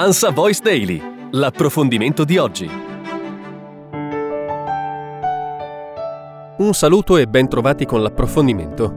Ansa Voice Daily, l'approfondimento di oggi. Un saluto e ben trovati con l'approfondimento.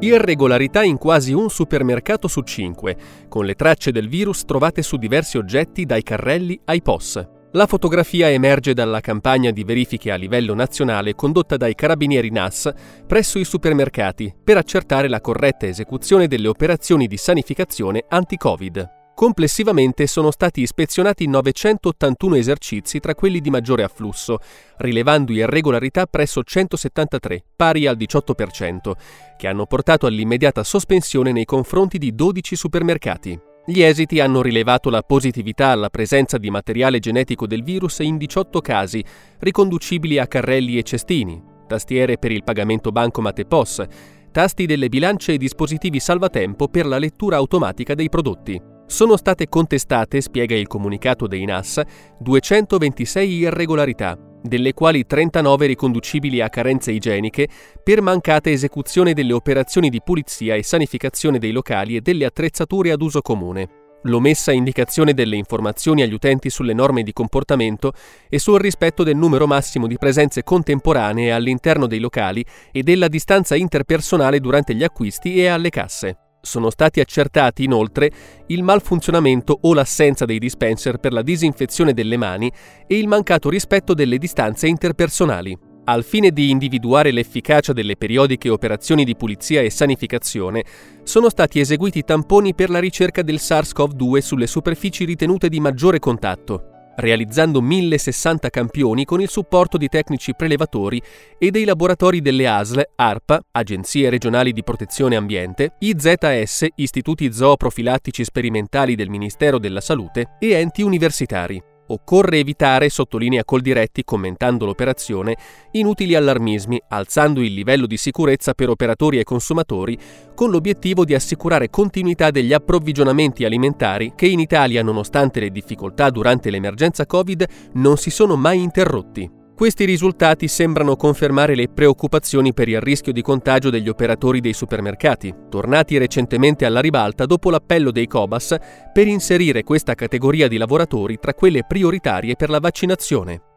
Irregolarità in quasi un supermercato su cinque, con le tracce del virus trovate su diversi oggetti dai carrelli ai POS. La fotografia emerge dalla campagna di verifiche a livello nazionale condotta dai carabinieri NAS presso i supermercati per accertare la corretta esecuzione delle operazioni di sanificazione anti-Covid. Complessivamente sono stati ispezionati 981 esercizi tra quelli di maggiore afflusso, rilevando irregolarità presso 173, pari al 18%, che hanno portato all'immediata sospensione nei confronti di 12 supermercati. Gli esiti hanno rilevato la positività alla presenza di materiale genetico del virus in 18 casi, riconducibili a carrelli e cestini, tastiere per il pagamento bancomat e POS, tasti delle bilance e dispositivi salvatempo per la lettura automatica dei prodotti. Sono state contestate, spiega il comunicato dei NAS, 226 irregolarità, delle quali 39 riconducibili a carenze igieniche per mancata esecuzione delle operazioni di pulizia e sanificazione dei locali e delle attrezzature ad uso comune. L'omessa indicazione delle informazioni agli utenti sulle norme di comportamento e sul rispetto del numero massimo di presenze contemporanee all'interno dei locali e della distanza interpersonale durante gli acquisti e alle casse. Sono stati accertati inoltre il malfunzionamento o l'assenza dei dispenser per la disinfezione delle mani e il mancato rispetto delle distanze interpersonali. Al fine di individuare l'efficacia delle periodiche operazioni di pulizia e sanificazione, sono stati eseguiti tamponi per la ricerca del SARS-CoV-2 sulle superfici ritenute di maggiore contatto realizzando 1060 campioni con il supporto di tecnici prelevatori e dei laboratori delle ASL, ARPA, Agenzie regionali di protezione ambiente, IZS, Istituti zooprofilattici sperimentali del Ministero della Salute e enti universitari. Occorre evitare, sottolinea Coldiretti commentando l'operazione, inutili allarmismi, alzando il livello di sicurezza per operatori e consumatori, con l'obiettivo di assicurare continuità degli approvvigionamenti alimentari che in Italia, nonostante le difficoltà durante l'emergenza Covid, non si sono mai interrotti. Questi risultati sembrano confermare le preoccupazioni per il rischio di contagio degli operatori dei supermercati, tornati recentemente alla ribalta dopo l'appello dei Cobas per inserire questa categoria di lavoratori tra quelle prioritarie per la vaccinazione.